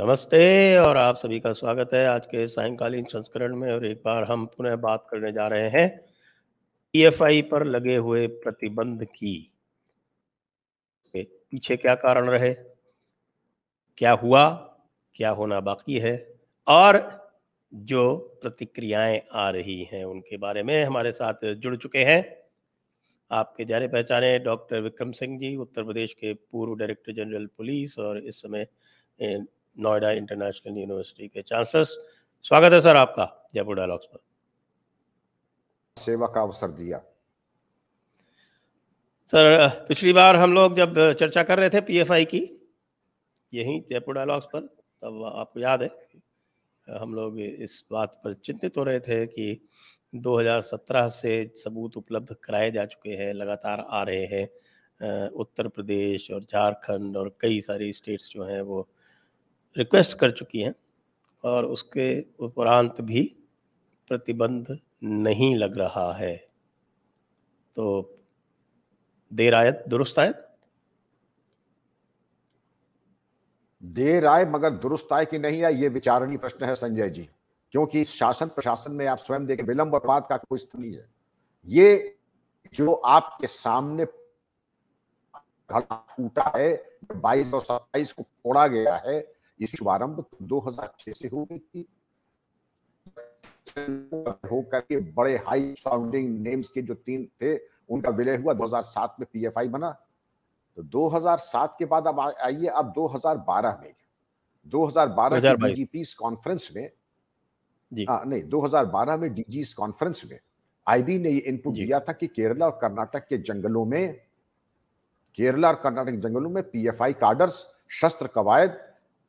नमस्ते और आप सभी का स्वागत है आज के सायंकालीन संस्करण में और एक बार हम पुनः बात करने जा रहे हैं पीएफआई पर लगे हुए प्रतिबंध की। पीछे क्या कारण रहे? क्या हुआ? क्या होना बाकी है? और जो प्रतिक्रियाएँ आ रही हैं उनके बारे में हमारे साथ जुड़ चुके हैं। आपके जाने पहचाने डॉक्टर विक्रम सिंह जी, उत्तर प्रदेश के पूर्व डायरेक्टर जनरल पुलिस और इस समय नोएडा इंटरनेशनल यूनिवर्सिटी के चांसलर स्वागत है सर आपका जयपुर डायलॉग्स पर। सेवा का अवसर दिया। सर पिछली बार हम लोग जब चर्चा कर रहे थे पीएफआई की यहीं जयपुर डायलॉग्स पर तब आपको याद है हम लोग इस बात पर चिंतित हो रहे थे कि 2017 से सबूत उपलब्ध कराए जा चुके हैं लगातार आ रहे हैं उत्तर प्रदेश और झारखंड और कई सारी स्टेट्स जो हैं वो रिक्वेस्ट कर चुकी हैं और उसके उपरांत भी प्रतिबंध नहीं लग रहा है। तो देर आयत, दुरुस्त आयत? देर आए मगर दुरुस्त आए कि नहीं आए ये विचारणीय प्रश्न है संजय जी, क्योंकि शासन प्रशासन में आप स्वयं देखें, विलंब अपवाद का कोई स्थिति नहीं है। ये जो आपके सामने फूटा है, बाईस और सत्ताईस को फोड़ा गया है इसकी शुभारंभ 2006 से हो गई थी। होकर के बड़े हाई साउंडिंग नेम्स के जो तीन थे उनका विलय हुआ 2007 में पीएफआई बना। तो 2007 के बाद अब आइए अब 2012 में। 2012 के डीजीपी कॉन्फ्रेंस में आ, नहीं 2012 में डीजी कॉन्फ्रेंस में आईबी ने ये इनपुट दिया था कि केरला और कर्नाटक के जंगलों में केरला और कर्नाटक जंगलों में पीएफआई कार्डर्स शस्त्र कवायद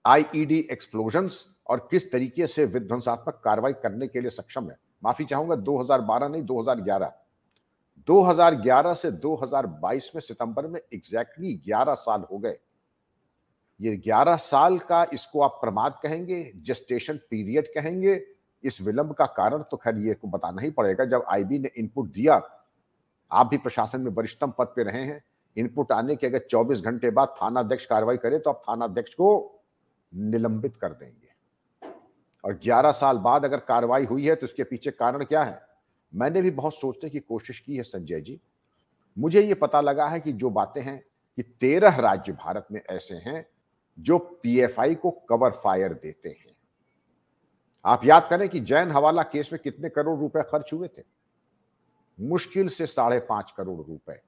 आईईडी एक्सप्लोजन्स और किस तरीके से विध्वंसात्मक कार्रवाई करने के लिए सक्षम है? माफ़ी चाहूँगा 2012 नहीं 2011 2011 से 2022 में सितंबर में एग्जैक्टली exactly 11 साल हो गए। ये 11 साल का इसको आप प्रमाद कहेंगे जेस्टेशन पीरियड कहेंगे, इस विलंब का कारण तो खैर ये को बताना ही पड़ेगा। जब आईबी ने इनपुट दिया, आप भी प्रशासन में वरिष्ठतम पद पे रहे हैं। इनपुट आने के अगर 24 घंटे बाद थाना अध्यक्ष कार्रवाई करे तो आप थाना अध्यक्ष को निलंबित कर देंगे। और 11 साल बाद अगर कार्रवाई हुई है तो इसके पीछे कारण क्या है? मैंने भी बहुत सोचने की कोशिश की है, संजय जी। मुझे ये पता लगा है कि जो बातें हैं कि तेरह राज्य भारत में ऐसे हैं जो पीएफआई को कवर फायर देते हैं। आप याद करें कि जैन हवाला केस में कितने करोड़ रुपए खर्च हुए थे? मुश्किल से साढ़े पाँच करोड़ रुपए।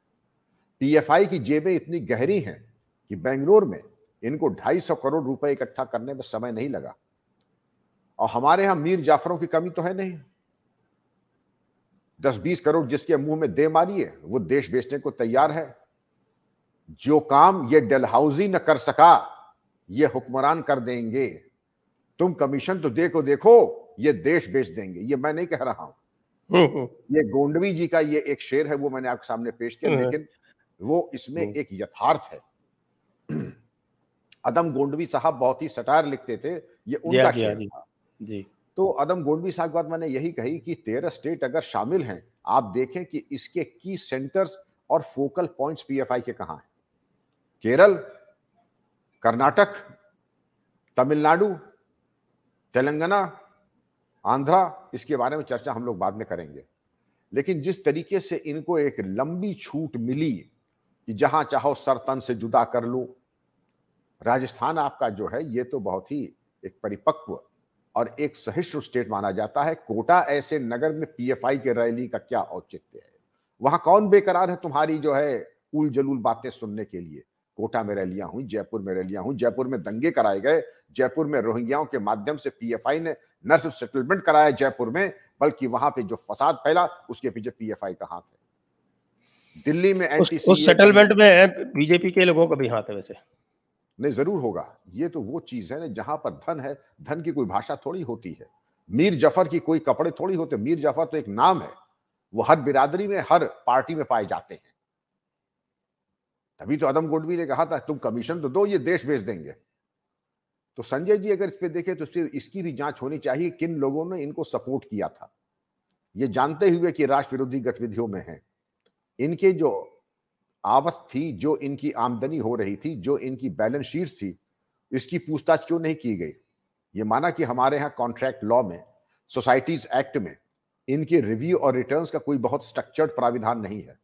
पीएफआई की जेबें इतनी गहरी हैं कि बेंगलोर में इनको ढाई सौ करोड़ रुपए इकट्ठा करने में समय नहीं लगा। और हमारे यहाँ मीर जाफरों की कमी तो है नहीं। दस बीस करोड़ जिसके मुँह में दे मारिए वो देश बेचने को तैयार है। जो काम ये डलहाउजी न कर सका ये हुक्मरान कर देंगे। तुम कमीशन तो देखो देखो ये देश बेच देंगे ये मैं नहीं कह रहा हूँ। ये गोंडवी जी का ये एक शेर है वो मैंने आपके सामने पेश किया हम्म। लेकिन वो इसमें एक यथार्थ है। अदम गोंडवी साहब बहुत ही सटार लिखते थे ये उनका शेर था। जी। तो अदम गोंडवी साहब के बाद मैंने यही कही कि तेरह स्टेट अगर शामिल हैं आप देखें कि इसके की सेंटर्स और फोकल पॉइंट्स पीएफआई के कहाँ हैं। केरल कर्नाटक तमिलनाडु तेलंगाना आंध्रा इसके बारे में चर्चा हम लोग बाद में करेंगे। लेकिन जिस तरीके से इनको एक लंबी छूट मिली कि जहाँ चाहो सरतन से जुदा कर लूँ राजस्थान आपका जो है ये तो बहुत ही एक परिपक्व और एक सहिष्णु स्टेट माना जाता है। कोटा ऐसे नगर में पीएफआई के रैली का क्या औचित्य है? वहाँ कौन बेकरार है तुम्हारी जो है उल जलूल बातें सुनने के लिए? कोटा में रैलियाँ हुई जयपुर में रैलियाँ हुई। जयपुर में दंगे कराए गए। जयपुर में रोहिंग्याओं के माध्यम से पीएफआई ने न सिर्फ़ सेटलमेंट कराया जयपुर में बल्कि वहाँ पे जो फसाद फैला उसके पीछे पीएफआई का हाथ है। दिल्ली में एंटी उस सेटलमेंट में बीजेपी के लोगों का भी हाथ है वैसे। नहीं, ज़रूर होगा। ये तो वो चीज़ है ना, जहाँ पर धन है, धन की कोई भाषा थोड़ी होती है। मीर ज़फ़र की कोई कपड़े थोड़ी होते, मीर ज़फ़र तो एक नाम है। वो हर बिरादरी में, हर पार्टी में पाए जाते हैं। तभी तो अदम गोडवी ने कहा था, तुम कमीशन तो दो, ये देश भेज देंगे। तो संजय जी अगर इस पे देखें तो इसकी भी जाँच होनी चाहिए, किन लोगों ने इनको सपोर्ट किया था। ये जानते हुए कि राष्ट्र विरोधी गतिविधियों में है। इनके जो आवक थी, जो इनकी आमदनी हो रही थी, जो इनकी बैलेंस शीट थी, इसकी पूछताछ क्यों नहीं की गई? ये माना कि हमारे यहाँ कॉन्ट्रैक्ट लॉ में सोसाइटीज एक्ट में, इनके रिव्यू और रिटर्न्स का कोई बहुत स्ट्रक्चर्ड प्राविधान नहीं है।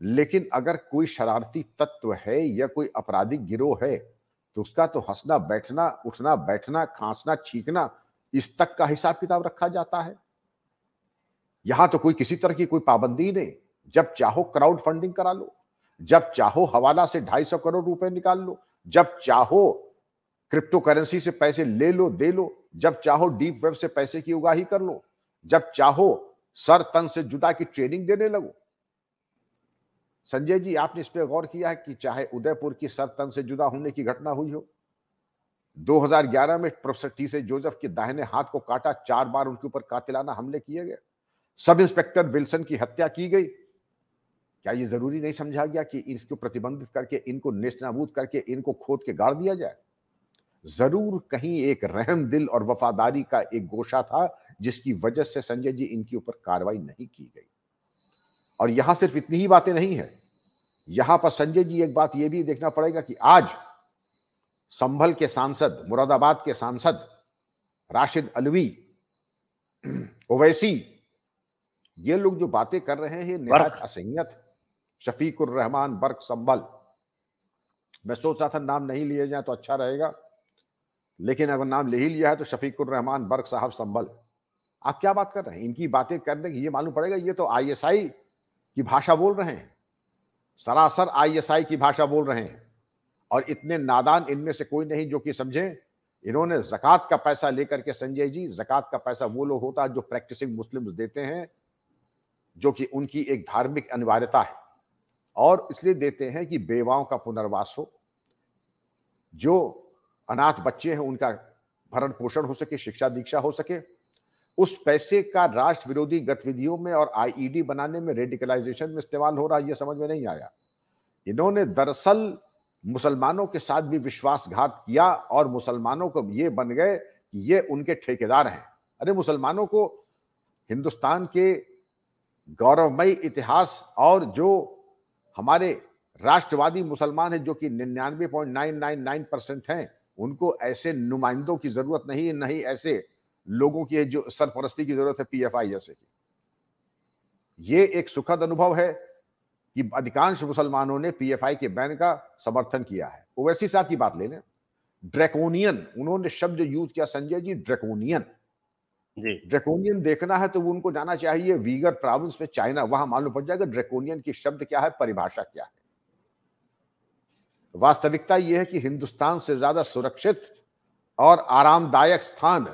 लेकिन अगर कोई शरारती तत्व है या कोई आपराधिक गिरोह है तो उसका तो हंसना, बैठना, उठना, बैठना, खांसना, छींकना, इस तक का हिसाब किताब रखा जाता है। यहाँ तो कोई किसी तरह की कोई पाबंदी नहीं। जब चाहो क्राउड फंडिंग करा लो। जब चाहो हवाला से ढाई सौ करोड़ रुपए निकाल लो, जब चाहो क्रिप्टो करेंसी से पैसे ले लो, दे लो, जब चाहो डीप वेब से पैसे की उगाही कर लो, जब चाहो सर तन से जुदा की ट्रेनिंग देने लगो। संजय जी, आपने इस पर गौर किया है कि चाहे उदयपुर की सर तन से जुदा होने की घटना हुई हो 2011 में प्रोफेसर टी से जोजफ के दाहिने हाथ को काटा, चार बार उनके ऊपर कातिलाना हमले किए गए, सब इंस्पेक्टर विल्सन की हत्या की गई क्या ये ज़रूरी नहीं समझा गया कि इसको प्रतिबंधित करके इनको नेस्तनाबूद करके इनको खोद के गाड़ दिया जाए? ज़रूर कहीं एक रहम दिल और वफादारी का एक गोशा था जिसकी वजह से संजय जी इनके ऊपर कार्रवाई नहीं की गई। और यहाँ सिर्फ़ इतनी ही बातें नहीं है। यहाँ पर संजय जी एक बात यह भी देखना पड़ेगा कि आज संभल के सांसद मुरादाबाद के सांसद राशिद अलवी ओवैसी ये लोग जो बातें कर रहे हैं निहायत असहियत शफीकुर रहमान बर्क संभल। मैं सोच रहा था नाम नहीं लिए जाए तो अच्छा रहेगा, लेकिन अगर नाम ले ही लिया है तो शफीकुर रहमान बर्क साहब संभल। आप क्या बात कर रहे हैं? इनकी बातें करने की ये मालूम पड़ेगा, ये तो आईएसआई की भाषा बोल रहे हैं। सरासर आईएसआई की भाषा बोल रहे हैं। और इतने नादान इनमें से कोई नहीं जो कि समझे, इन्होंने जक़ात का पैसा लेकर के संजय जी, जक़ात का पैसा वो लोग होता है जो प्रैक्टिसिंग मुस्लिम देते हैं, जो कि उनकी एक धार्मिक अनिवार्यता है। और इसलिए देते हैं कि बेवाओं का पुनर्वास हो। जो अनाथ बच्चे हैं, उनका भरण पोषण हो सके, शिक्षा दीक्षा हो सके। उस पैसे का राष्ट्र विरोधी गतिविधियों में और आईईडी बनाने में रेडिकलाइजेशन में इस्तेमाल हो रहा है, ये समझ में नहीं आया। इन्होंने दरअसल मुसलमानों के साथ भी विश्वासघात किया और मुसलमानों को ये बन गए कि ये उनके ठेकेदार हैं। अरे, मुसलमानों को हिंदुस्तान के गौरवमयी इतिहास और जो हमारे राष्ट्रवादी मुसलमान हैं जो कि निन्यानवे point nine nine nine percent हैं, उनको ऐसे नुमाइंदों की ज़रूरत नहीं है, नहीं ऐसे लोगों की जो सरपरस्ती की ज़रूरत है पीएफआई जैसे की। ये एक सुखद अनुभव है कि अधिकांश मुसलमानों ने पीएफआई के बैन का समर्थन किया है। ओवैसी साहब की बात लेने ड्रैकोनियन, उन्होंने शब्द यूज़ किया संजय जी, ड्रैकोनियन। ड्रैकोनियन देखना है तो वो उनको जाना चाहिए। वीगर प्रोविंस में चाइना, वहाँ मालूम पड़ जाएगा ड्रैकोनियन की शब्द क्या है, परिभाषा क्या है। वास्तविकता यह है कि हिंदुस्तान से ज़्यादा सुरक्षित और आरामदायक स्थान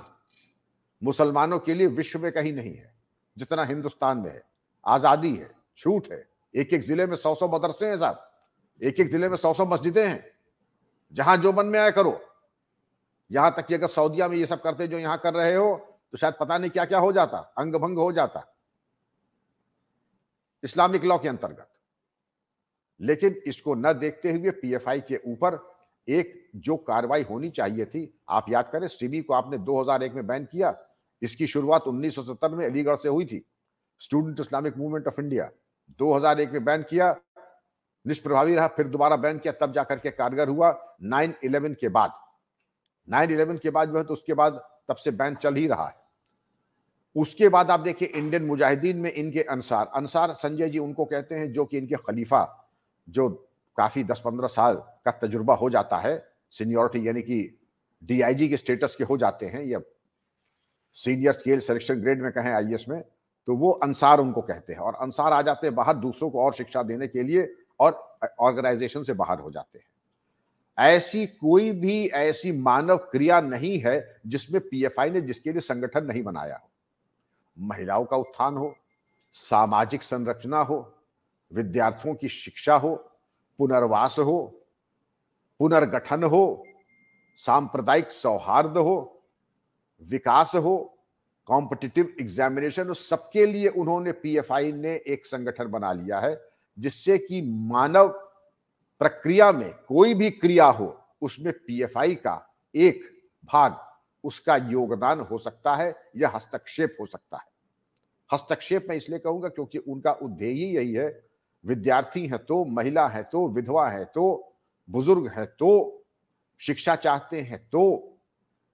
मुसलमानों के लिए विश्व में कहीं नहीं है, जितना हिंदुस्तान में है। आज़ादी है, छूट है। एक एक ज़िले में सौ सौ मदरसे हैं साहब। एक एक ज़िले में सौ सौ मस्जिदें हैं। जहाँ जो मन में आया करो। यहाँ तक कि अगर सऊदिया में ये सब करते जो यहाँ कर रहे हो तो शायद पता नहीं क्या क्या हो जाता अंग भंग हो जाता। इस्लामिक लॉ के अंतर्गत। लेकिन इसको न देखते हुए पीएफआई के ऊपर एक जो कार्रवाई होनी चाहिए थी, आप याद करें सीबी को आपने 2001 में बैन किया, इसकी शुरुआत 1970 में अलीगढ़ से हुई थी। Student Islamic Movement of India 2001 में बैन किया, निष्प्रभावी रहा, फिर दोबारा बैन किया, तब जाकर के कारगर हुआ 9/11 के बाद। 9/11 के बाद जो है तो उसके बाद तब से बैन चल ही रहा है। उसके बाद आप देखिए इंडियन मुजाहिदीन में इनके अंसार अंसार संजय जी उनको कहते हैं जो कि इनके खलीफा, जो काफ़ी दस पंद्रह साल का तजुर्बा हो जाता है सीनियोरिटी यानी कि डीआईजी के स्टेटस के हो जाते हैं, या सीनियर स्केल सिलेक्शन ग्रेड में कहें आई में तो वो अंसार उनको कहते हैं और अंसार आ जाते हैं बाहर दूसरों को और शिक्षा देने के लिए और ऑर्गेनाइजेशन से बाहर हो जाते हैं। ऐसी कोई भी ऐसी मानव क्रिया नहीं है जिसमें पीएफआई ने जिसके लिए संगठन नहीं बनाया हो। महिलाओं का उत्थान हो, सामाजिक संरचना हो, विद्यार्थियों की शिक्षा हो, पुनर्वास हो, पुनर्गठन हो, सांप्रदायिक सौहार्द हो, विकास हो कॉम्पिटिटिव एग्जामिनेशन हो, सबके लिए उन्होंने पीएफआई ने एक संगठन बना लिया है, जिससे कि मानव प्रक्रिया में कोई भी क्रिया हो, उसमें पीएफआई का एक भाग उसका योगदान हो सकता है या हस्तक्षेप हो सकता है। हस्तक्षेप मैं इसलिए कहूँगा क्योंकि उनका उद्देश्य यही है, विद्यार्थी है तो महिला है तो विधवा है तो बुज़ुर्ग है तो शिक्षा चाहते हैं तो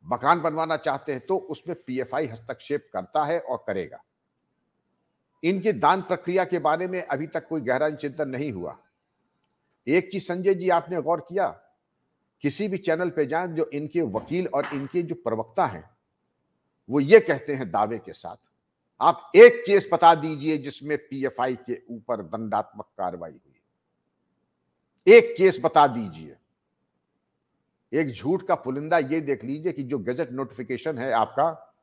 मकान बनवाना चाहते हैं तो उसमें पीएफआई हस्तक्षेप करता है और करेगा। इनके दान प्रक्रिया के बारे में अभी तक कोई गहरा चिंतन नहीं हुआ। एक चीज़ संजय जी आपने गौर किया किसी भी चैनल पे जाएँ जो इनके वकील और इनके जो प्रवक्ता हैं, वो ये कहते हैं दावे के साथ, आप एक केस बता दीजिए जिसमें पीएफआई के ऊपर दंडात्मक कार्रवाई हुई। एक केस बता दीजिए। एक झूठ का पुलिंदा ये देख लीजिए कि जो गजट नोटिफिकेशन है आपका,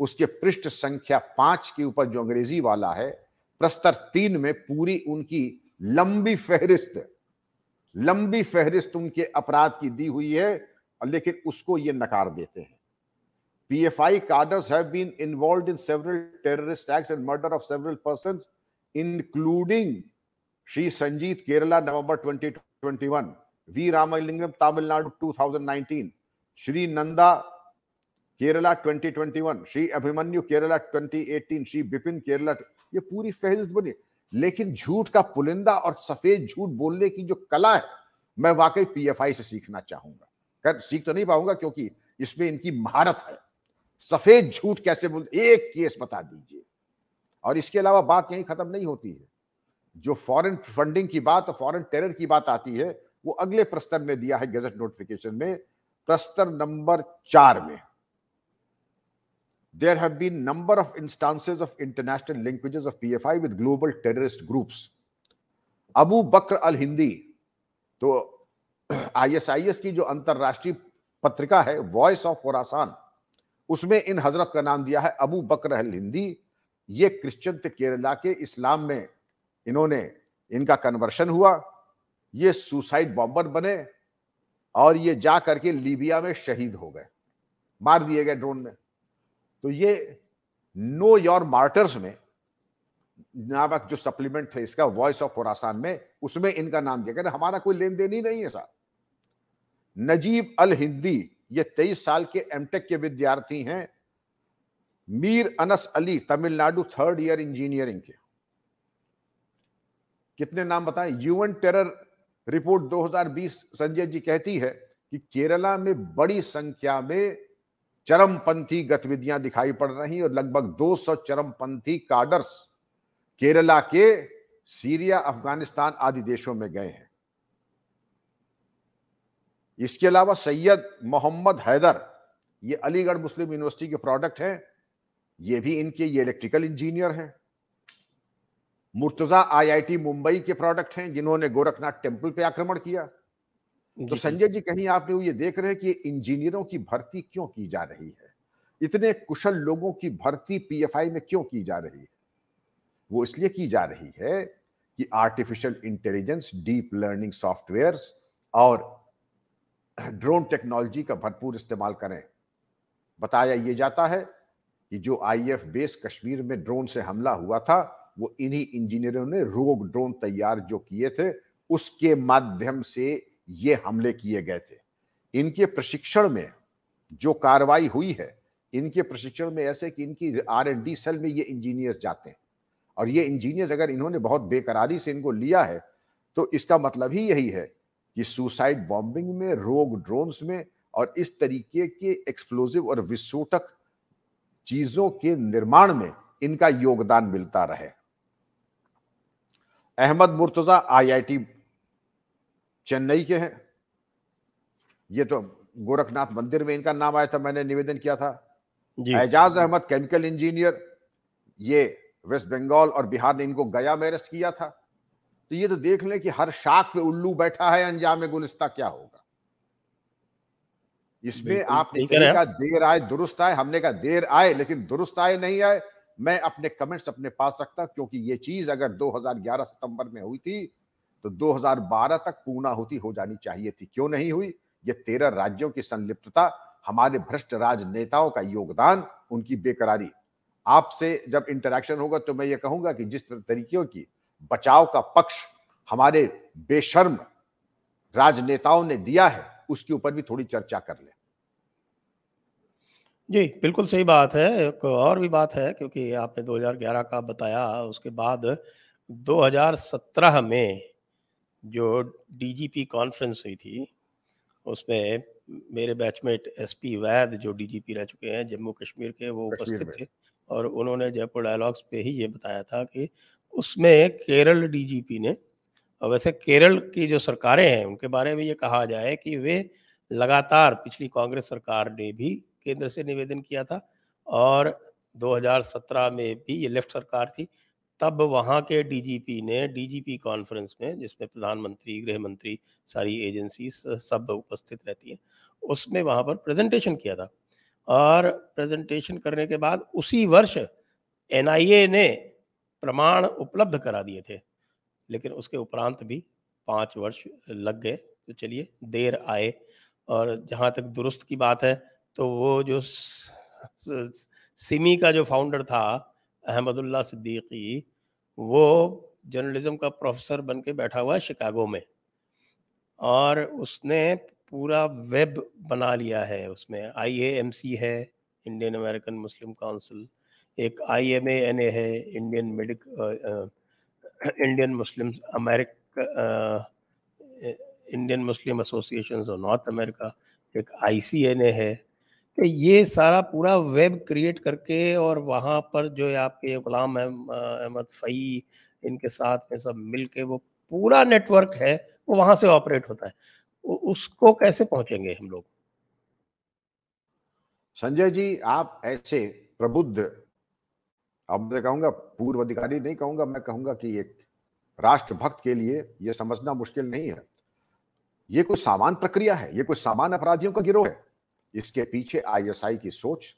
उसके पृष्ठ संख्या पाँच के ऊपर जो अंग्रेज़ी वाला है, प्रस्तर तीन में पूरी उनकी लंबी फहरिस्त लंबी फहरिस्त उनके अपराध की दी हुई है लेकिन उसको ये नकार देते हैं। PFI cadres have been involved in several terrorist acts and murder of several person including Shri Sanjit Kerala November twenty V Ramalingam Tamil Nadu 2019 Shri Nanda Kerala 2021 Shri Abhimanyu Kerala 2018 Shri Bipin Kerala ये पूरी फहरिस्त बनी। लेकिन झूठ का पुलिंदा और सफ़ेद झूठ बोलने की जो कला है, मैं वाकई पीएफआई से सीखना चाहूँगा। कर सीख तो नहीं पाऊँगा क्योंकि इसमें इनकी महारत है। सफ़ेद झूठ कैसे बोल, एक केस बता दीजिए। और इसके अलावा बात यही खत्म नहीं होती है। जो फॉरेन फंडिंग की बात और फॉरेन टेरर की बात आती है, वो अगले प्रस्तर में दिया है गजट नोटिफिकेशन में, प्रस्तर नंबर चार में। There have been number of instances of international linkages of PFI with global terrorist groups. Abu बकर अल हिंदी तो आईएसआईएस की जो अंतरराष्ट्रीय पत्रिका है वॉइस ऑफ़ खोरासान उसमें इन हज़रत का नाम दिया है अबू बकर हिंदी ये क्रिश्चियन थे केरला के, इस्लाम में इन्होंने इनका कन्वर्शन हुआ। ये सुसाइड बॉम्बर बने और ये जा करके लीबिया में शहीद हो गए। मार दिए गए ड्रोन में। तो ये नो योर मार्टर्स में, नामक जो सप्लीमेंट थे इसका वॉइस ऑफ़ खुरासान में, उसमें इनका नाम दिया गया। हमारा कोई लेन देन ही नहीं है सर नजीब अल हिंदी ये तेईस साल के एमटेक के विद्यार्थी हैं। Mir Anas Ali, Tamil Nadu third year engineering के। कितने नाम बताएँ? UN terror report 2020 Sanjay ji कहती है कि केरला में बड़ी संख्या में चरमपंथी गतिविधियाँ दिखाई पड़ रही और लगभग 200 चरमपंथी कार्डर्स केरला के सीरिया, अफ़गानिस्तान आदि देशों में गए हैं। इसके अलावा सैयद मोहम्मद हैदर, ये अलीगढ़ मुस्लिम यूनिवर्सिटी के प्रोडक्ट हैं, ये भी इनके, ये इलेक्ट्रिकल इंजीनियर हैं। मुर्तजा आईआईटी मुंबई के प्रोडक्ट हैं, जिन्होंने गोरखनाथ टेंपल पे आक्रमण किया। तो संजय जी कहीं आपने ये देख रहे हैं कि इंजीनियरों की भर्ती क्यों की जा रही है? इतने कुशल लोगों की भर्ती पीएफआई में क्यों की जा रही है? वो इसलिए की जा रही है कि artificial intelligence deep learning softwares और ड्रोन टेक्नोलॉजी का भरपूर इस्तेमाल करें। बताया ये जाता है कि जो आईएफ बेस कश्मीर में ड्रोन से हमला हुआ था वो इन्हीं इंजीनियरों ने रोग ड्रोन तैयार जो किए थे उसके माध्यम से ये हमले किए गए थे। इनके प्रशिक्षण में जो कार्रवाई हुई है, इनके प्रशिक्षण में ऐसे कि इनकी आर एंड डी सेल में ये इंजीनियर्स जाते हैं। और ये इंजीनियर्स अगर इन्होंने बहुत बेकरारी से इनको लिया है तो इसका मतलब ही यही है कि सुसाइड बॉम्बिंग में रोग ड्रोन्स में और इस तरीके के एक्सप्लोजिव और विस्फोटक चीज़ों के निर्माण में इनका योगदान मिलता रहे। अहमद मुर्तजा आईआईटी चेन्नई के हैं। ये तो गोरखनाथ मंदिर में इनका नाम आया था मैंने निवेदन किया था। एजाज अहमद केमिकल इंजीनियर ये वेस्ट बंगाल और बिहार ने इनको गया में अरेस्ट किया था। तो ये तो देख लें कि हर शाख पे उल्लू बैठा है अंजाम गुलिस्ता क्या होगा। इसमें आपने कहा देर आए दुरुस्त आए। हमने कहा देर आए लेकिन दुरुस्त आए नहीं आए। मैं अपने कमेंट्स अपने पास रखता क्योंकि ये चीज़ अगर 2011 सितंबर में हुई थी तो 2012 तक पूर्णाहुति हो जानी चाहिए थी। क्यों नहीं हुई? ये तेरह राज्यों की संलिप्तता, हमारे भ्रष्ट राजनेताओं का योगदान, उनकी बेकरारी। आपसे जब इंटरेक्शन होगा तो मैं ये कहूँगा कि जिस तरीके की बचाव का पक्ष हमारे बेशर्म राजनेताओं ने दिया है, उसके ऊपर भी थोड़ी चर्चा कर ले। जी, बिल्कुल सही बात है। एक और भी बात है, क्योंकि आपने 2011 का बताया, उसके बाद 2017 में जो डीजीपी कॉन्फ्रेंस हुई थी उसमें मेरे बैचमेट एसपी वैद जो डीजीपी रह चुके हैं जम्मू कश्मीर के वो उपस्थित थे। और उन्होंने जयपुर डायलॉग्स पे ही ये बताया था कि उसमें केरल डीजीपी ने और वैसे केरल की जो सरकारें हैं उनके बारे में ये कहा जाए कि वे लगातार पिछली कांग्रेस सरकार ने भी केंद्र से निवेदन किया था और 2017 में भी ये लेफ़्ट सरकार थी। तब वहाँ के डीजीपी ने डीजीपी कॉन्फ्रेंस में, जिसमें प्रधानमंत्री गृह मंत्री सारी एजेंसी सब उपस्थित रहती हैं, उसमें वहाँ पर प्रेजेंटेशन किया था। और प्रेजेंटेशन करने के बाद उसी वर्ष एनआईए ने प्रमाण उपलब्ध करा दिए थे। लेकिन उसके उपरांत भी पाँच वर्ष लग गए। तो चलिए, देर आए। और जहाँ तक दुरुस्त की बात है तो वो जो सिमी का जो फाउंडर था अहमदुल्ला सिद्दीकी, वो जर्नलिज्म का प्रोफेसर बन के बैठा हुआ है शिकागो में। और उसने पूरा वेब बना लिया है। उसमें आई ए एम सी है, इंडियन अमेरिकन मुस्लिम काउंसिल, एक I M A N A है, Indian medic Indian Muslim Americ Indian Muslim Association of North America, एक आई सी एन ए है। तो ये सारा पूरा वेब क्रिएट करके और वहाँ पर जो है आपके गुलाम अहमद फ़ई, इनके साथ में सब मिल के वो पूरा नेटवर्क है, वो वहाँ से ऑपरेट होता है। उसको कैसे पहुँचेंगे हम लोग? संजय जी, आप ऐसे प्रबुद्ध, अब मैं कहूँगा पूर्व अधिकारी नहीं कहूँगा, मैं कहूँगा कि एक राष्ट्रभक्त के लिए यह समझना मुश्किल नहीं है। ये कोई सामान प्रक्रिया है, ये कोई सामान अपराधियों का गिरोह है। इसके पीछे आईएसआई की सोच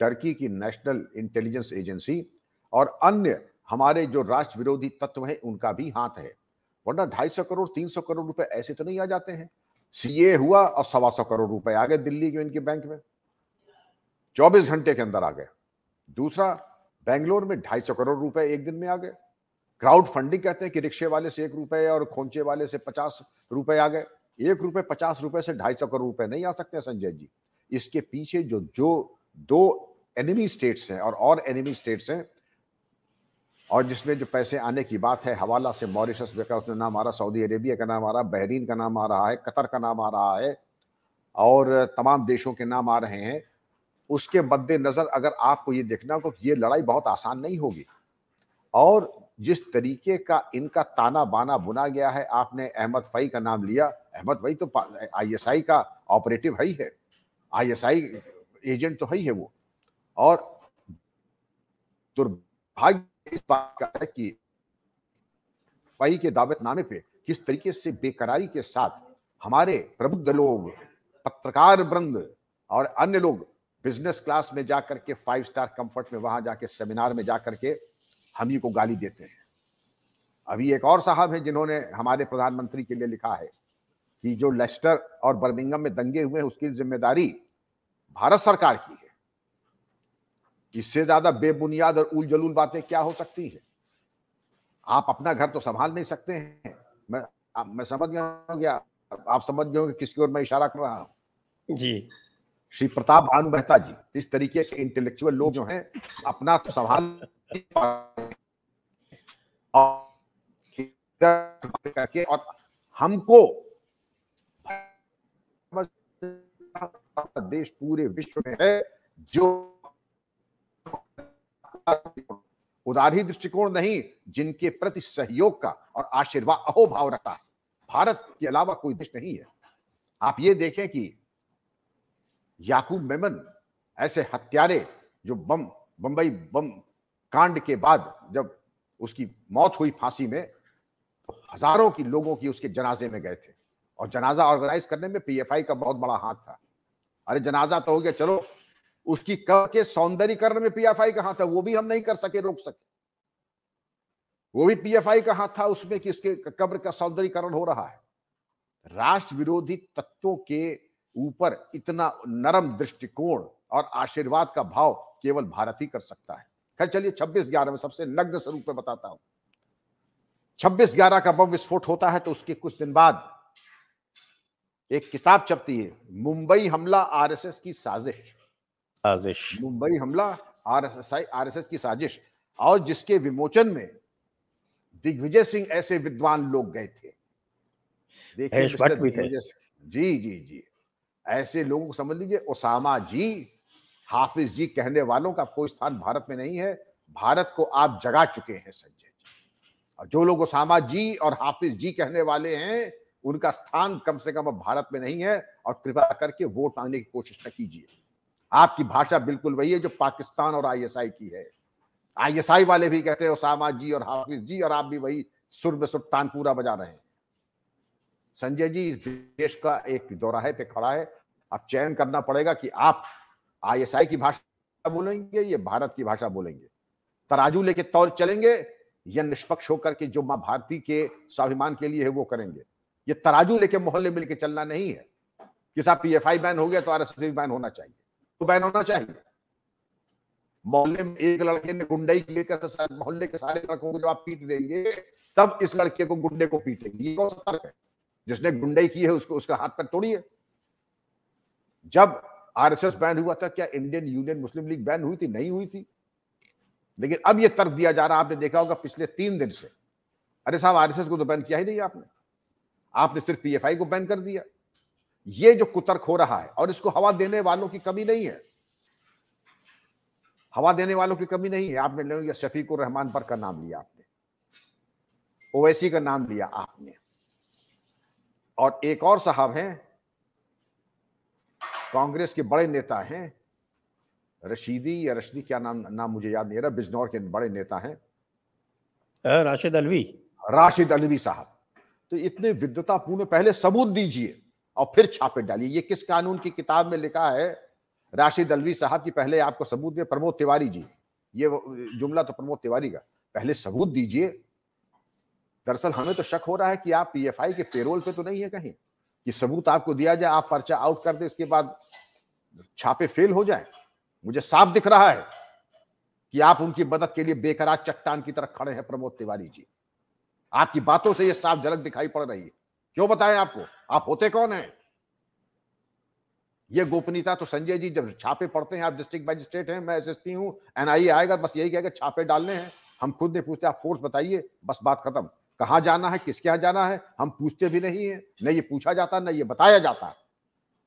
टर्की की नेशनल इंटेलिजेंस एजेंसी और अन्य हमारे जो राष्ट्र विरोधी तत्व हैं, उनका भी हाथ है। वरना ढाई सौ करोड़, तीन सौ करोड़ रुपए ऐसे तो नहीं आ जाते हैं। सीए हुआ और सवा सौ करोड़ रुपए आ गए दिल्ली के, इनके बैंक में। चौबीस घंटे के अंदर आ गए। दूसरा, बेंगलोर में ढाई सौ करोड़ रुपए एक दिन में आ गए। क्राउड फंडिंग कहते हैं कि रिक्शे वाले से एक रुपए और खोंचे वाले से पचास रुपए आ गए। एक रुपए पचास रुपए से ढाई सौ करोड़ रुपए नहीं आ सकते संजय जी। इसके पीछे जो जो दो एनिमी स्टेट्स हैं और और एनिमी स्टेट्स हैं, और जिसमें जो पैसे आने की बात है, हवाला से मॉरिशस का उसने नाम आ रहा, सऊदी अरेबिया का नाम आ रहा, बहरीन का नाम आ रहा है, कतर का नाम आ रहा है, और तमाम देशों के नाम आ रहे हैं, उसके मद्देनजर अगर आपको ये देखना हो ये लड़ाई बहुत आसान नहीं होगी। और जिस तरीके का इनका ताना बाना बुना गया है, आपने अहमद फई का नाम लिया, अहमद फई तो आईएसआई का ऑपरेटिव है ही है। आईएसआई एजेंट तो है ही है वो। और दुर्भाग्य इस बात का है कि फई के दावतनामे पे किस तरीके से बेकरारी के साथ हमारे प्रबुद्ध लोग पत्रकार वृंद और अन्य लोग बिज़नेस क्लास में जाकर के फाइव स्टार कंफर्ट में वहाँ जाके सेमिनार में जाकर के हम ही को गाली देते हैं। अभी एक और साहब है जिन्होंने हमारे प्रधानमंत्री के लिए लिखा है। कि जो लेस्टर और बर्मिंगम में दंगे हुए उसकी ज़िम्मेदारी भारत सरकार की है। इससे ज़्यादा बेबुनियाद और उल जलूल बातें क्या हो सकती है? आप अपना घर तो संभाल नहीं सकते हैं। मैं मैं समझ गया आप समझ गए होंगे किसकी ओर मैं इशारा कर रहा हूँ। जी। श्री प्रताप भानु मेहता जी इस तरीके के इंटेलेक्चुअल लोग जो हैं अपना तो संभाल करके और हमको देश पूरे विश्व में है, जो उदारी दृष्टिकोण नहीं, जिनके प्रति सहयोग का और आशीर्वाद, अहोभाव रखता है। भारत के अलावा कोई देश नहीं है। आप ये देखें कि याकूब मेमन, ऐसे हत्यारे जो बम, बंबई बम कांड के बाद जब उसकी मौत हुई फांसी में तो हज़ारों की लोगों की उसके जनाजे में गए थे। और जनाजा ऑर्गेनाइज करने में पीएफआई का बहुत बड़ा हाथ था। अरे जनाजा तो हो गया, चलो, उसकी कब्र के सौंदर्यकरण में पीएफआई का हाथ था, वो भी हम नहीं कर सके, रोक सके। वो भी पीएफआई का हाथ था उसमें कि उसके कब्र का सौंदर्यकरण हो रहा है। राष्ट्र विरोधी तत्वों के ऊपर इतना नरम दृष्टिकोण और आशीर्वाद का भाव केवल भारत ही कर सकता है। खैर चलिए, छब्बीस ग्यारह में सबसे नग्न स्वरूप में बताता हूँ। छब्बीस ग्यारह का बम विस्फोट होता है तो उसके कुछ दिन बाद एक किताब छपती है मुंबई हमला आरएसएस की साजिश। साजिश। मुंबई हमला आरएसएस आरएसएस की साजिश। और जिसके विमोचन में दिग्विजय सिंह ऐसे विद्वान लोग गए थे। देखिए जी जी जी। ऐसे लोगों को समझ लीजिए ओसामा जी हाफिज जी कहने वालों का कोई स्थान भारत में नहीं है। भारत को आप जगा चुके हैं संजय जी। और जो लोग ओसामा जी और हाफिज जी कहने वाले हैं उनका स्थान कम से कम अब भारत में नहीं है और कृपा करके वोट मांगने की कोशिश न कीजिए। आपकी भाषा बिल्कुल वही है जो पाकिस्तान और आईएसआई की है। आईएसआई वाले भी कहते हैं, ओसामा जी और हाफिज जी और आप भी वही सुर में सुर तानपूरा बजा रहे हैं। संजय जी, इस देश का एक दौराहे पे खड़ा है। अब चयन करना पड़ेगा कि आप आईएसआई की भाषा बोलेंगे, या भारत की भाषा बोलेंगे। तराजू लेके तौर चलेंगे, या निष्पक्ष होकर के जो माँ भारती के स्वाभिमान के लिए है, वो करेंगे। ये तराजू लेके मोहल्ले मिलके चलना नहीं है। कि साहब पीएफआई बैन हो गया तो आरएसएस बैन होना चाहिए। तो बैन होना चाहिए। मोहल्ले में एक लड़के ने गुंडाई की तो मोहल्ले के सारे लड़कों को जब आप पीट देंगे, तब इस लड़के को गुंडे को पीटेंगे। ये कौन सा फ़र्क है? जिसने गुंडाई की है, उसको, उसका हाथ पर तोड़िए जब आरएसएस बैन हुआ था, क्या Indian Union Muslim League ban हुई थी? नहीं हुई थी। लेकिन अब यह तर्क दिया जा रहा है। आपने देखा होगा पिछले तीन दिन से। अरे साहब, आरएसएस को तो बैन किया ही नहीं आपने। आपने सिर्फ़ पीएफआई को बैन कर दिया। ये जो कुतर्क हो रहा है और इसको हवा देने वालों की कमी नहीं है। हवा देने वालों की कमी नहीं है। आपने शफीकुर रहमान पर का नाम लिया आपने। ओवैसी का नाम लिया आपने। और एक और साहब हैं कांग्रेस के बड़े नेता हैं रशीदी या रशीदी क्या नाम नाम मुझे याद नहीं रहा बिजनौर के बड़े नेता हैं। राशिद अलवी। राशिद अलवी साहब। तो इतने विद्वतापूर्ण पहले सबूत दीजिए और फिर छापे डालिए। ये किस कानून की किताब में लिखा है? राशिद अलवी साहब की पहले आपको सबूत दे, प्रमोद तिवारी जी। ये जुमला तो प्रमोद तिवारी का। पहले सबूत दीजिए। दरअसल हमें तो शक हो रहा है कि आप पीएफआई के पेरोल पे तो नहीं है कहीं। कि सबूत आपको दिया जाए, आप पर्चा आउट कर दे, इसके बाद छापे फेल हो जाए। मुझे साफ़ दिख रहा है कि आप उनकी मदद के लिए बेकरार चट्टान की तरफ़ खड़े हैं प्रमोद तिवारी जी। आपकी बातों से यह साफ़ झलक दिखाई पड़ रही है। क्यों बताएँ आपको? आप होते कौन हैं? ये गोपनीयता तो संजय जी जब छापे पड़ते हैं, आप डिस्ट्रिक्ट मजिस्ट्रेट हैं, मैं एसएसपी हूँ एनआईए आएगा, बस यही कहेगा, छापे डालने हैं। हम खुद नहीं पूछते, आप फोर्स बताइए, बस बात खत्म। कहाँ जाना है, किसके यहाँ जाना है, हम पूछते भी नहीं है, न ये पूछा जाता, न ये बताया जाता।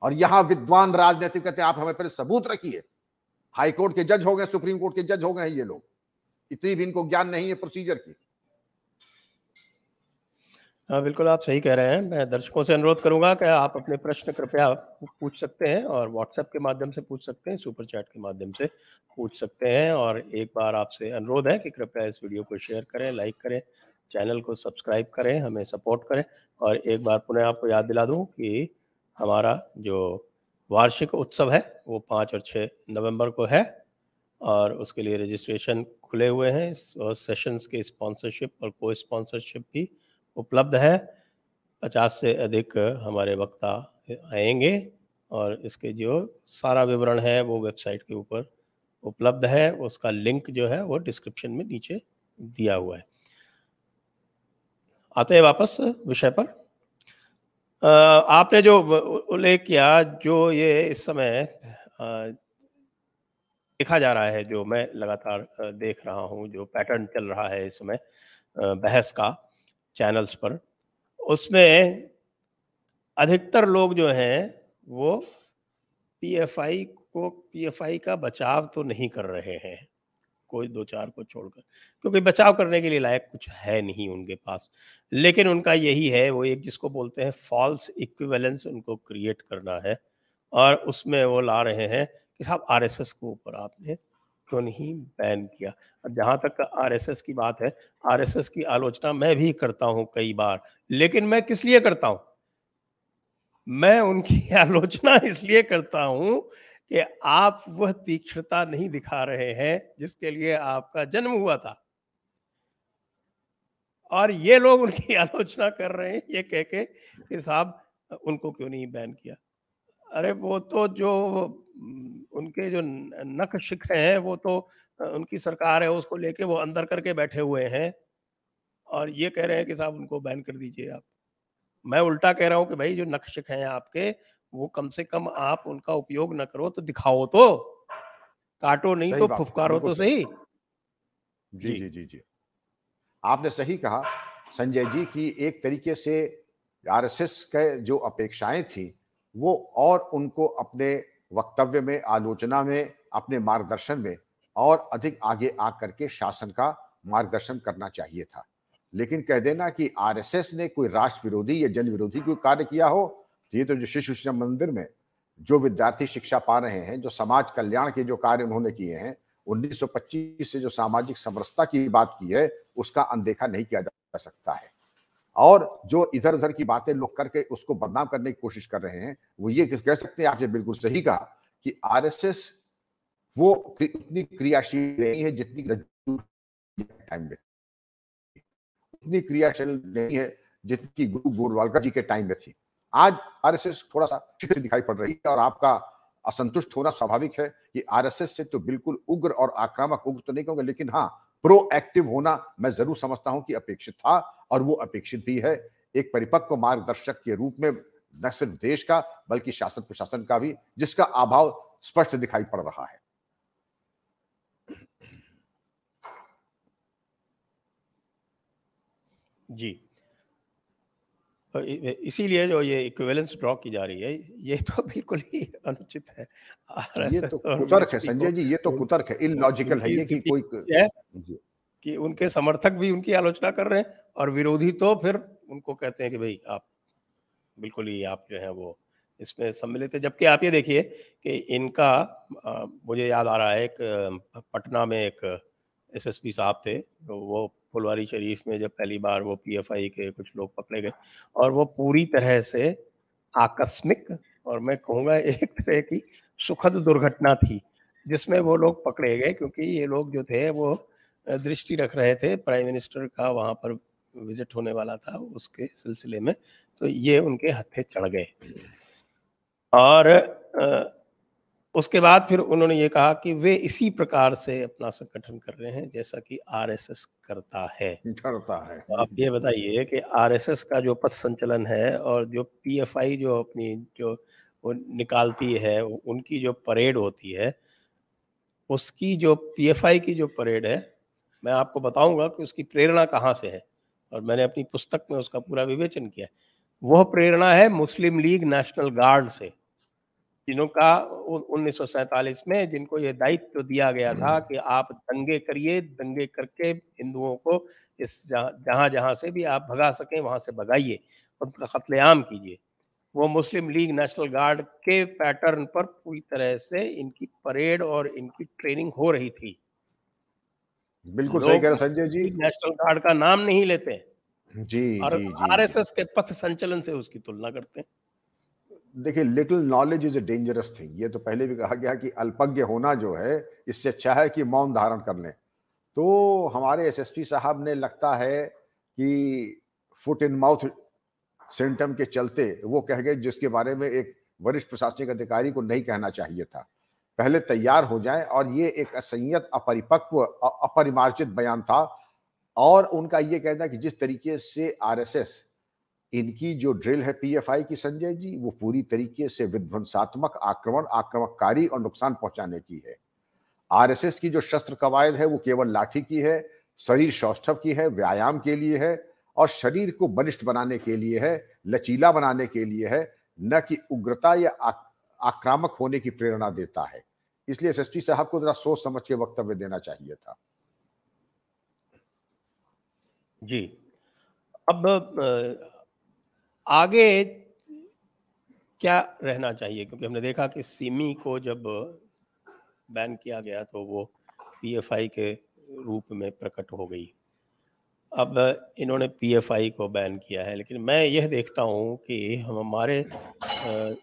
और यहाँ विद्वान राजनीतिक कहते आप हमें पहले सबूत रखिए। हाईकोर्ट के जज हो गए, सुप्रीम कोर्ट के जज हो गए ये लोग। इतनी भी इनको ज्ञान नहीं है प्रोसीजर की। हाँ बिल्कुल आप सही कह रहे हैं। मैं दर्शकों से अनुरोध करूँगा कि आप अपने प्रश्न कृपया पूछ सकते हैं और व्हाट्सएप के माध्यम से पूछ सकते हैं सुपर चैट के माध्यम से पूछ सकते हैं और एक बार आपसे अनुरोध है कि कृपया इस वीडियो को शेयर करें, लाइक करें, चैनल को सब्सक्राइब करें, हमें सपोर्ट करें और एक बार पुनः आपको याद दिला दूँ कि हमारा जो वार्षिक उत्सव है वो पाँच और छः नवंबर को है और उसके लिए रजिस्ट्रेशन खुले हुए हैं और सेशंस के स्पॉन्सरशिप और को स्पॉन्सरशिप भी उपलब्ध है। पचास से अधिक हमारे वक्ता आएँगे और इसके जो सारा विवरण है वो वेबसाइट के ऊपर उपलब्ध है। उसका लिंक जो है वो डिस्क्रिप्शन में नीचे दिया हुआ है। आते हैं वापस विषय पर। आपने जो उल्लेख किया, जो ये इस समय देखा जा रहा है, जो मैं लगातार देख रहा हूँ, जो पैटर्न चल रहा है इस समय बहस का चैनल्स पर, उसमें अधिकतर लोग जो हैं, वो पीएफआई को पीएफआई का बचाव तो नहीं कर रहे हैं, कोई दो चार को छोड़कर, क्योंकि बचाव करने के लिए लायक कुछ है नहीं उनके पास। लेकिन उनका यही है, वो एक जिसको बोलते हैं फॉल्स इक्विवेलेंस उनको क्रिएट करना है, और उसमें वो ला रहे हैं कि साहब आरएसएस को ऊपर आपने क्यों नहीं बैन किया? अब जहाँ तक आरएसएस की बात है, आरएसएस की आलोचना मैं भी करता हूँ कई बार, लेकिन मैं किस लिए करता हूँ? मैं उनकी आलोचना इसलिए करता हूँ कि आप वह तीक्ष्णता नहीं दिखा रहे हैं जिसके लिए आपका जन्म हुआ था। और ये लोग उनकी आलोचना कर रहे हैं, ये कह के कि साहब, उनको क्यों नहीं बैन किया? अरे वो तो जो उनके जो नख शिख हैं वो तो उनकी सरकार है उसको लेके वो अंदर करके बैठे हुए हैं। और ये कह रहे हैं कि साहब उनको बैन कर दीजिए आप। मैं उल्टा कह रहा हूँ कि भाई जो नख शिख हैं आपके वो कम से कम आप उनका उपयोग न करो तो दिखाओ तो। काटो नहीं तो फुफकारो तो सही। जी जी। जी जी आपने सही कहा संजय जी की एक तरीके से आरएसएस के जो अपेक्षाएँ थी वो और उनको अपने वक्तव्य में, आलोचना में, अपने मार्गदर्शन में और अधिक आगे आ करके शासन का मार्गदर्शन करना चाहिए था। लेकिन कह देना कि आरएसएस ने कोई राष्ट्र विरोधी या जन विरोधी कोई कार्य किया हो तो ये तो जो शिशु शिक्षा मंदिर में जो विद्यार्थी शिक्षा पा रहे हैं, जो समाज कल्याण के जो कार्य उन्होंने किए हैं 1925 से जो सामाजिक समरसता की बात की है, उसका अनदेखा नहीं किया जा सकता है। और जो इधर उधर की बातें लोग करके उसको बदनाम करने की कोशिश कर रहे हैं, वो ये कह सकते हैं आपने बिल्कुल सही कहा कि आरएसएस वो उतनी क्रियाशील नहीं है जितनी टाइम में उतनी क्रियाशील नहीं है जितनी गुरु गोरवालकर जी के टाइम में थी। आज आरएसएस थोड़ा सा दिखाई पड़ रही है और आपका असंतुष्ट होना स्वाभाविक है कि आरएसएस से तो बिल्कुल उग्र और आक्रामक उग्र तो नहीं कहूँगा, लेकिन हाँ प्रोएक्टिव होना मैं ज़रूर समझता हूँ कि अपेक्षित था, और वो अपेक्षित भी है। एक परिपक्व मार्गदर्शक के रूप में न सिर्फ़ देश का, बल्कि शासन प्रशासन का भी, जिसका अभाव स्पष्ट दिखाई पड़ रहा है। जी। इसीलिए जो ये इक्विवेलेंस ड्रॉ की जा रही है ये तो बिल्कुल ही अनुचित है। ये तो कुतर्क है संजय जी ये तो कुतर्क है इलॉजिकल है ये कि कोई है कि उनके समर्थक भी उनकी आलोचना कर रहे हैं और विरोधी तो फिर उनको कहते हैं कि भाई आप बिल्कुल ही आप जो है वो इसमें सम्मिलित है। जबकि आप ये देखिए कि इनका मुझे याद आ रहा है एक पटना में एक एसएसपी साहब थे तो वो फुलवारी शरीफ में जब पहली बार वो पीएफआई के कुछ लोग पकड़े गए और वो पूरी तरह से आकस्मिक और मैं कहूँगा एक तरह की सुखद दुर्घटना थी, जिसमें वो लोग पकड़े गए क्योंकि ये लोग जो थे वो दृष्टि रख रहे थे प्राइम मिनिस्टर का वहाँ पर विज़िट होने वाला था उसके सिलसिले में तो ये उनके हथे चढ़ गए। और उसके बाद फिर उन्होंने ये कहा कि वे इसी प्रकार से अपना संगठन कर रहे हैं जैसा कि आरएसएस करता है। करता है। तो आप ये बताइए कि आरएसएस का जो पथ संचलन है और जो पीएफआई जो अपनी जो वो निकालती है उनकी जो परेड होती है उसकी जो पीएफआई की जो परेड है मैं आपको बताऊँगा कि उसकी प्रेरणा कहाँ से है। और मैंने अपनी पुस्तक में उसका पूरा विवेचन किया वह प्रेरणा है मुस्लिम लीग नेशनल गार्ड से। जिनका उन्नीस में जिनको ये दायित्व दिया गया था हम्म। कि आप दंगे करिए दंगे करके हिंदुओं को इस जहाँ जहाँ से भी आप भगा सकें वहाँ से भगाइए उनका कत्लेआम कीजिए। वो मुस्लिम लीग नेशनल गार्ड के पैटर्न पर पूरी तरह से इनकी परेड और इनकी ट्रेनिंग हो रही थी। बिल्कुल सही कह रहे संजय जी। नेशनल गार्ड का नाम नहीं लेते। जी और आरएसएस के पथ संचलन से उसकी तुलना करते हैं। देखिए little knowledge is a dangerous thing ये तो पहले भी कहा गया कि अल्पज्ञ होना जो है, इससे अच्छा है कि मौन धारण कर लें। तो हमारे एसएसपी साहब ने लगता है कि फुट इन माउथ सिम्टम के चलते वो कह गए, जिसके बारे में एक वरिष्ठ प्रशासनिक अधिकारी को नहीं कहना चाहिए था। पहले तैयार हो जाए और ये एक असंयत, अपरिपक्व अपरिमार्जित बयान था। और उनका ये कहना कि जिस तरीके से आरएसएस इनकी जो ड्रिल है पीएफआई की, संजय जी, वो पूरी तरीके से विध्वंसात्मक आक्रमण आक्रमककारी और नुकसान पहुँचाने की है। आरएसएस की जो शस्त्र कवायद है, वो केवल लाठी की है, शरीर सौष्ठव की है, व्यायाम के लिए है और शरीर को बलिष्ठ बनाने के लिए है, लचीला बनाने के लिए है, न कि उग्रता या आक्रामक होने की प्रेरणा देता है। इसलिए एसएसपी साहब को जरा सोच समझ के वक्तव्य देना चाहिए था। जी। अब आगे क्या रहना चाहिए? क्योंकि हमने देखा कि सिमी को जब बैन किया गया तो वो पीएफआई के रूप में प्रकट हो गई। अब इन्होंने पीएफआई को बैन किया है, लेकिन मैं यह देखता हूँ कि हम हमारे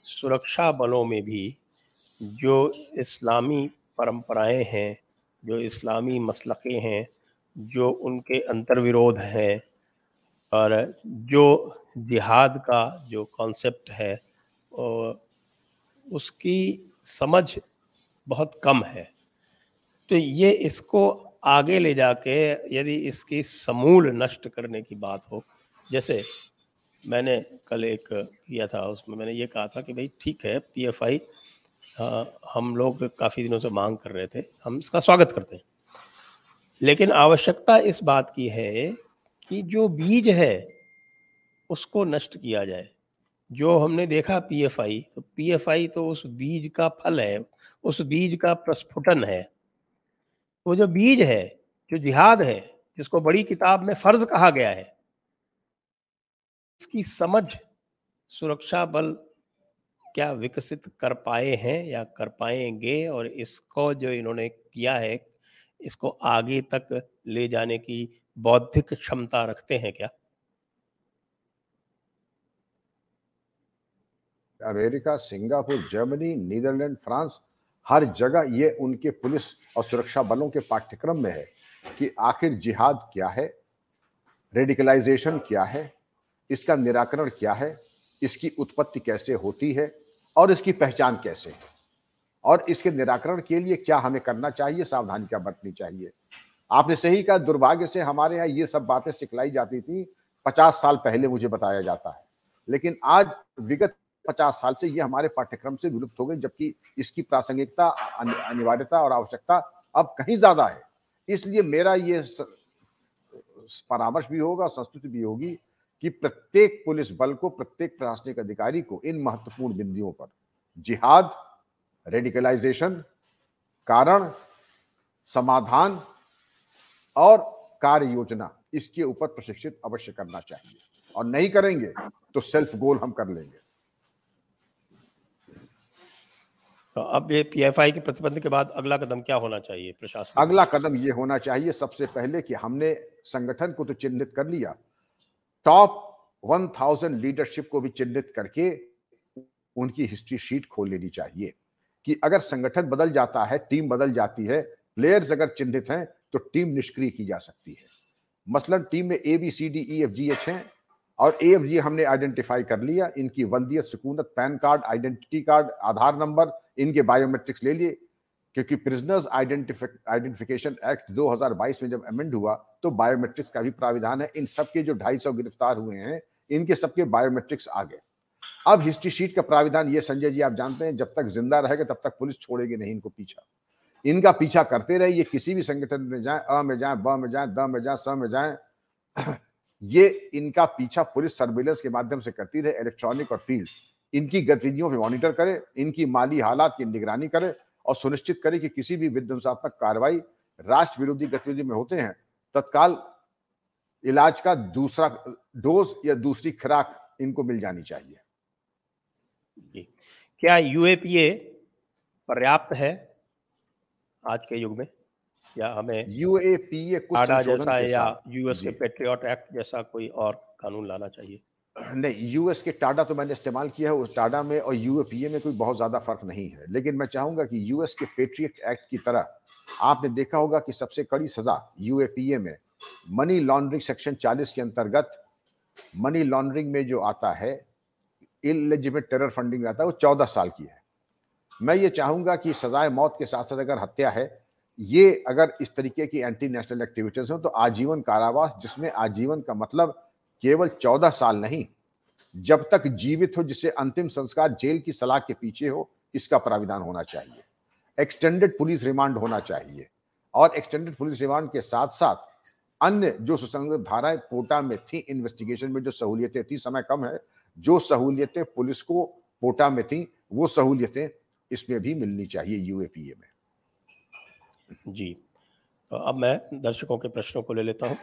सुरक्षा बलों में भी जो इस्लामी परंपराएँ हैं, जो इस्लामी मसलक़े हैं, जो उनके अंतर्विरोध हैं और जो जिहाद का जो कॉन्सेप्ट है उसकी समझ बहुत कम है। तो ये इसको आगे ले जाके, यदि इसकी समूल नष्ट करने की बात हो, जैसे मैंने कल एक किया था, उसमें मैंने ये कहा था कि भाई ठीक है पीएफआई हम लोग काफ़ी दिनों से मांग कर रहे थे, हम इसका स्वागत करते हैं। लेकिन आवश्यकता इस बात की है कि जो बीज है, उसको नष्ट किया जाए। जो हमने देखा पीएफआई तो पीएफआई तो उस बीज का फल है, उस बीज का प्रस्फुटन है। वो जो बीज है, जो जिहाद है, जिसको बड़ी किताब में फ़र्ज़ कहा गया है इसकी समझ, सुरक्षा बल क्या विकसित कर पाए हैं या कर पाएँगे? और इसको जो इन्होंने किया है, इसको आगे तक ले जाने की बौद्धिक क्षमता रखते हैं क्या? America, Singapore, Germany, Netherlands, France, हर जगह ये उनके पुलिस और सुरक्षा बलों के पाठ्यक्रम में है कि आखिर जिहाद क्या है रेडिकलाइजेशन क्या है, इसका निराकरण क्या है, इसकी उत्पत्ति कैसे होती है और इसकी पहचान कैसे है? और इसके निराकरण के लिए क्या हमें करना चाहिए, सावधानी क्या बरतनी चाहिए? आपने सही कहा, दुर्भाग्य से हमारे यहाँ ये सब बातें सिखलाई जाती थी, पचास साल पहले मुझे बताया जाता है। लेकिन आज विगत पचास साल से ये हमारे पाठ्यक्रम से विलुप्त हो गए, जबकि इसकी प्रासंगिकता अनिवार्यता और आवश्यकता अब कहीं ज़्यादा है। इसलिए मेरा ये परामर्श भी होगा संस्कृति भी होगी कि प्रत्येक पुलिस बल को, प्रत्येक प्रशासनिक अधिकारी को इन महत्वपूर्ण बिंदुओं पर जिहाद रेडिकलाइजेशन कारण, समाधान और कार्य योजना इसके ऊपर प्रशिक्षित अवश्य करना चाहिए। और नहीं करेंगे तो सेल्फ गोल हम कर लेंगे। तो अब ये पीएफआई के प्रतिबंध के बाद अगला कदम क्या होना चाहिए प्रशासन? अगला कदम ये होना चाहिए सबसे पहले कि हमने संगठन को तो चिन्हित कर लिया। टॉप वन थाउज़ेंड लीडरशिप को भी चिन्हित करके उनकी हिस्ट्री शीट खोल लेनी चाहिए कि अगर संगठन बदल जाता है टीम बदल जाती है प्लेयर्स अगर चिन्हित हैं तो टीम निष्क्रिय की जा सकती है। मसलन टीम में A B C D E F G H हैं और ए एफ़ जी हमने आइडेंटिफाई कर लिया। इनकी वल्दियत सुकूनत, PAN card identity card, Aadhaar number, इनके बायोमेट्रिक्स ले लिए। क्योंकि प्रिजनर्स आइडेंटिफिकेशन एक्ट 2022 में जब अमेंड हुआ तो बायोमेट्रिक्स का भी प्राविधान है। इन सबके जो 250 गिरफ़्तार हुए हैं, इनके सबके बायोमेट्रिक्स आ गए। अब हिस्ट्री शीट का प्राविधान ये, संजय जी, आप जानते हैं, जब तक ज़िंदा रहेगा, तब तक पुलिस छोड़ेगी नहीं इनको पीछा। इनका पीछा करते रहे ये किसी भी संगठन में जाए, अ में जाए, ब में जाए, द में जाए, स में जाए, ये इनका पीछा पुलिस सर्विलेंस के माध्यम से करती रहे, इलेक्ट्रॉनिक और फ़ील्ड। इनकी गतिविधियों पर मॉनिटर करे, इनकी माली हालात की निगरानी करे और सुनिश्चित करे कि किसी भी विध्वंसात्मक कार्रवाई राष्ट्र विरोधी गतिविधि में होते हैं। तत्काल इलाज का दूसरा डोज या दूसरी खुराक इनको मिल जानी चाहिए। क्या यूएपीए पर्याप्त है? आज के युग में या हमें यूएपीए कुछ जैसा या यूएस के पेट्रियट एक्ट जैसा कोई और कानून लाना चाहिए? नहीं यूएस के टाडा तो मैंने इस्तेमाल किया है उस टाडा में और यूएपीए में कोई बहुत ज़्यादा फ़र्क नहीं है। लेकिन मैं चाहूँगा कि यूएस के पेट्रियट एक्ट की तरह आपने देखा होगा कि सबसे कड़ी सजा यूएपीए में मनी लॉन्ड्रिंग सेक्शन 40 के अंतर्गत मनी लॉन्ड्रिंग में जो आता है इलेजिमेट टेरर फंडिंग में आता है वो चौदह साल की है। मैं ये चाहूँगा कि सजाए मौत के साथ साथ अगर हत्या है, ये अगर इस तरीके की एंटी नेशनल एक्टिविटीज़ हो तो आजीवन कारावास, जिसमें आजीवन का मतलब केवल चौदह साल नहीं, जब तक जीवित हो, जिसे अंतिम संस्कार जेल की सलाह के पीछे हो, इसका प्राविधान होना चाहिए। एक्सटेंडेड पुलिस रिमांड होना चाहिए। और एक्सटेंडेड पुलिस रिमांड के साथ साथ अन्य जो सुसंगत धाराएँ कोटा में थी इन्वेस्टिगेशन में जो सहूलियतें थी, समय कम है, जो सहूलियतें पुलिस को कोटा में थी, वो सहूलियतें इसमें भी मिलनी चाहिए यूएपीए में। जी। तो अब मैं दर्शकों के प्रश्नों को ले लेता हूँ।